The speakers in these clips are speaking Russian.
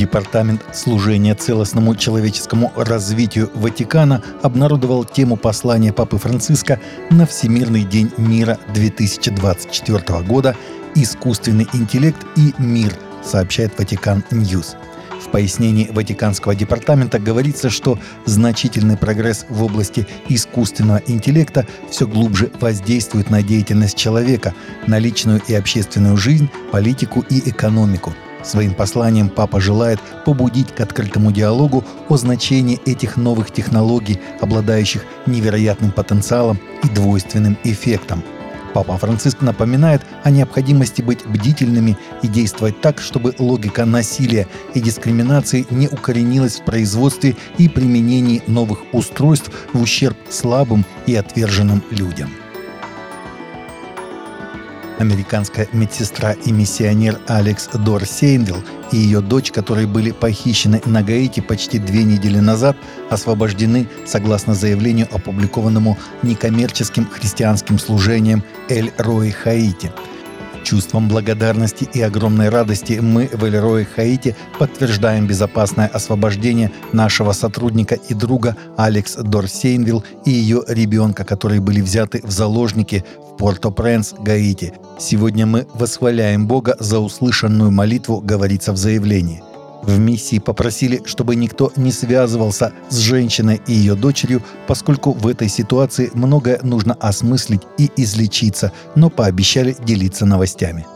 Департамент служения целостному человеческому развитию Ватикана обнародовал тему послания Папы Франциска на Всемирный день мира 2024 года «Искусственный интеллект и мир», сообщает Vatican News. В пояснении Ватиканского департамента говорится, что значительный прогресс в области искусственного интеллекта все глубже воздействует на деятельность человека, на личную и общественную жизнь, политику и экономику – Своим посланием папа желает побудить к открытому диалогу о значении этих новых технологий, обладающих невероятным потенциалом и двойственным эффектом. Папа Франциск напоминает о необходимости быть бдительными и действовать так, чтобы логика насилия и дискриминации не укоренилась в производстве и применении новых устройств в ущерб слабым и отверженным людям. Американская медсестра и миссионер Алекс Дор Сейнвилл и ее дочь, которые были похищены на Гаити почти две недели назад, освобождены согласно заявлению, опубликованному некоммерческим христианским служением Эль Рой Хаити – Чувством благодарности и огромной радости мы в Элерое Хаити подтверждаем безопасное освобождение нашего сотрудника и друга Алекс Дорсейнвилл и ее ребенка, которые были взяты в заложники в Порто-Пренс, Гаити. Сегодня мы восхваляем Бога за услышанную молитву, говорится в заявлении. В миссии попросили, чтобы никто не связывался с женщиной и ее дочерью, поскольку в этой ситуации многое нужно осмыслить и излечиться, но пообещали делиться новостями.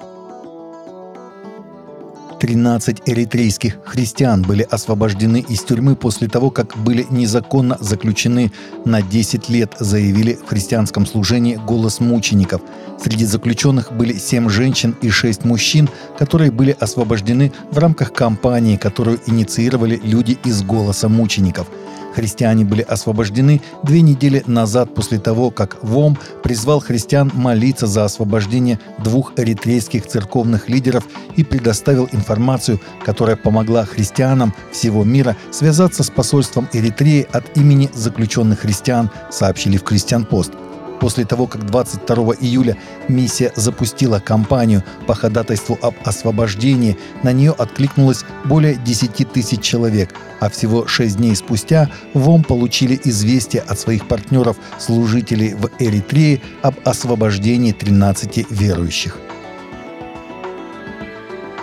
13 эритрейских христиан были освобождены из тюрьмы после того, как были незаконно заключены на 10 лет, заявили в христианском служении «Голос мучеников». Среди заключенных были 7 женщин и 6 мужчин, которые были освобождены в рамках кампании, которую инициировали люди из «Голоса мучеников». Христиане были освобождены две недели назад после того, как ВОМ призвал христиан молиться за освобождение двух эритрейских церковных лидеров и предоставил информацию, которая помогла христианам всего мира связаться с посольством Эритреи от имени заключенных христиан, сообщили в Кристиан Пост – После того, как 22 июля миссия запустила кампанию по ходатайству об освобождении, на нее откликнулось более 10 тысяч человек, а всего 6 дней спустя ВОМ получили известие от своих партнеров, служителей в Эритрее, об освобождении 13 верующих.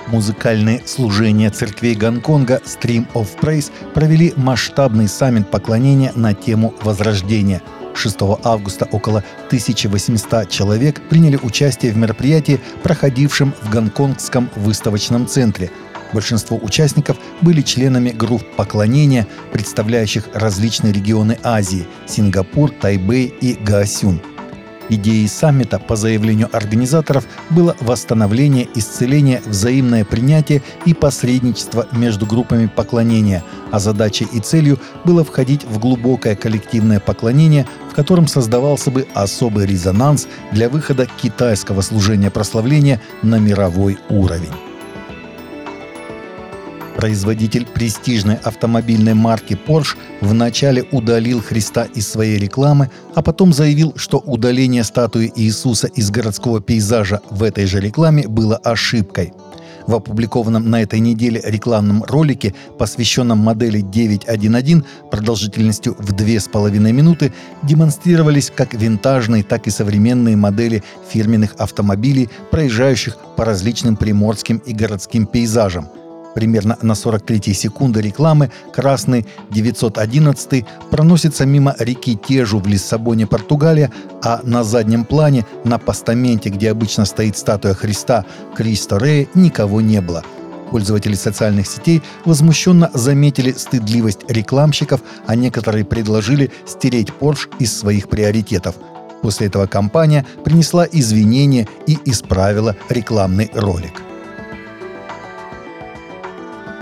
Музыкальные служения церквей Гонконга Stream of Praise провели масштабный саммит поклонения на тему Возрождения – 6 августа около 1800 человек приняли участие в мероприятии, проходившем в Гонконгском выставочном центре. Большинство участников были членами групп поклонения, представляющих различные регионы Азии – Сингапур, Тайбэй и Гаосюн – Идеей саммита по заявлению организаторов было восстановление, исцеление, взаимное принятие и посредничество между группами поклонения, а задачей и целью было входить в глубокое коллективное поклонение, в котором создавался бы особый резонанс для выхода китайского служения прославления на мировой уровень. Производитель престижной автомобильной марки Porsche вначале удалил Христа из своей рекламы, а потом заявил, что удаление статуи Иисуса из городского пейзажа в этой же рекламе было ошибкой. В опубликованном на этой неделе рекламном ролике, посвященном модели 911 продолжительностью в 2,5 минуты, демонстрировались как винтажные, так и современные модели фирменных автомобилей, проезжающих по различным приморским и городским пейзажам – Примерно на 43 секунды рекламы красный 911 проносится мимо реки Тежу в Лиссабоне, Португалия, а на заднем плане, на постаменте, где обычно стоит статуя Христа Кристо Рея, никого не было. Пользователи социальных сетей возмущенно заметили стыдливость рекламщиков, а некоторые предложили стереть Porsche из своих приоритетов. После этого компания принесла извинения и исправила рекламный ролик.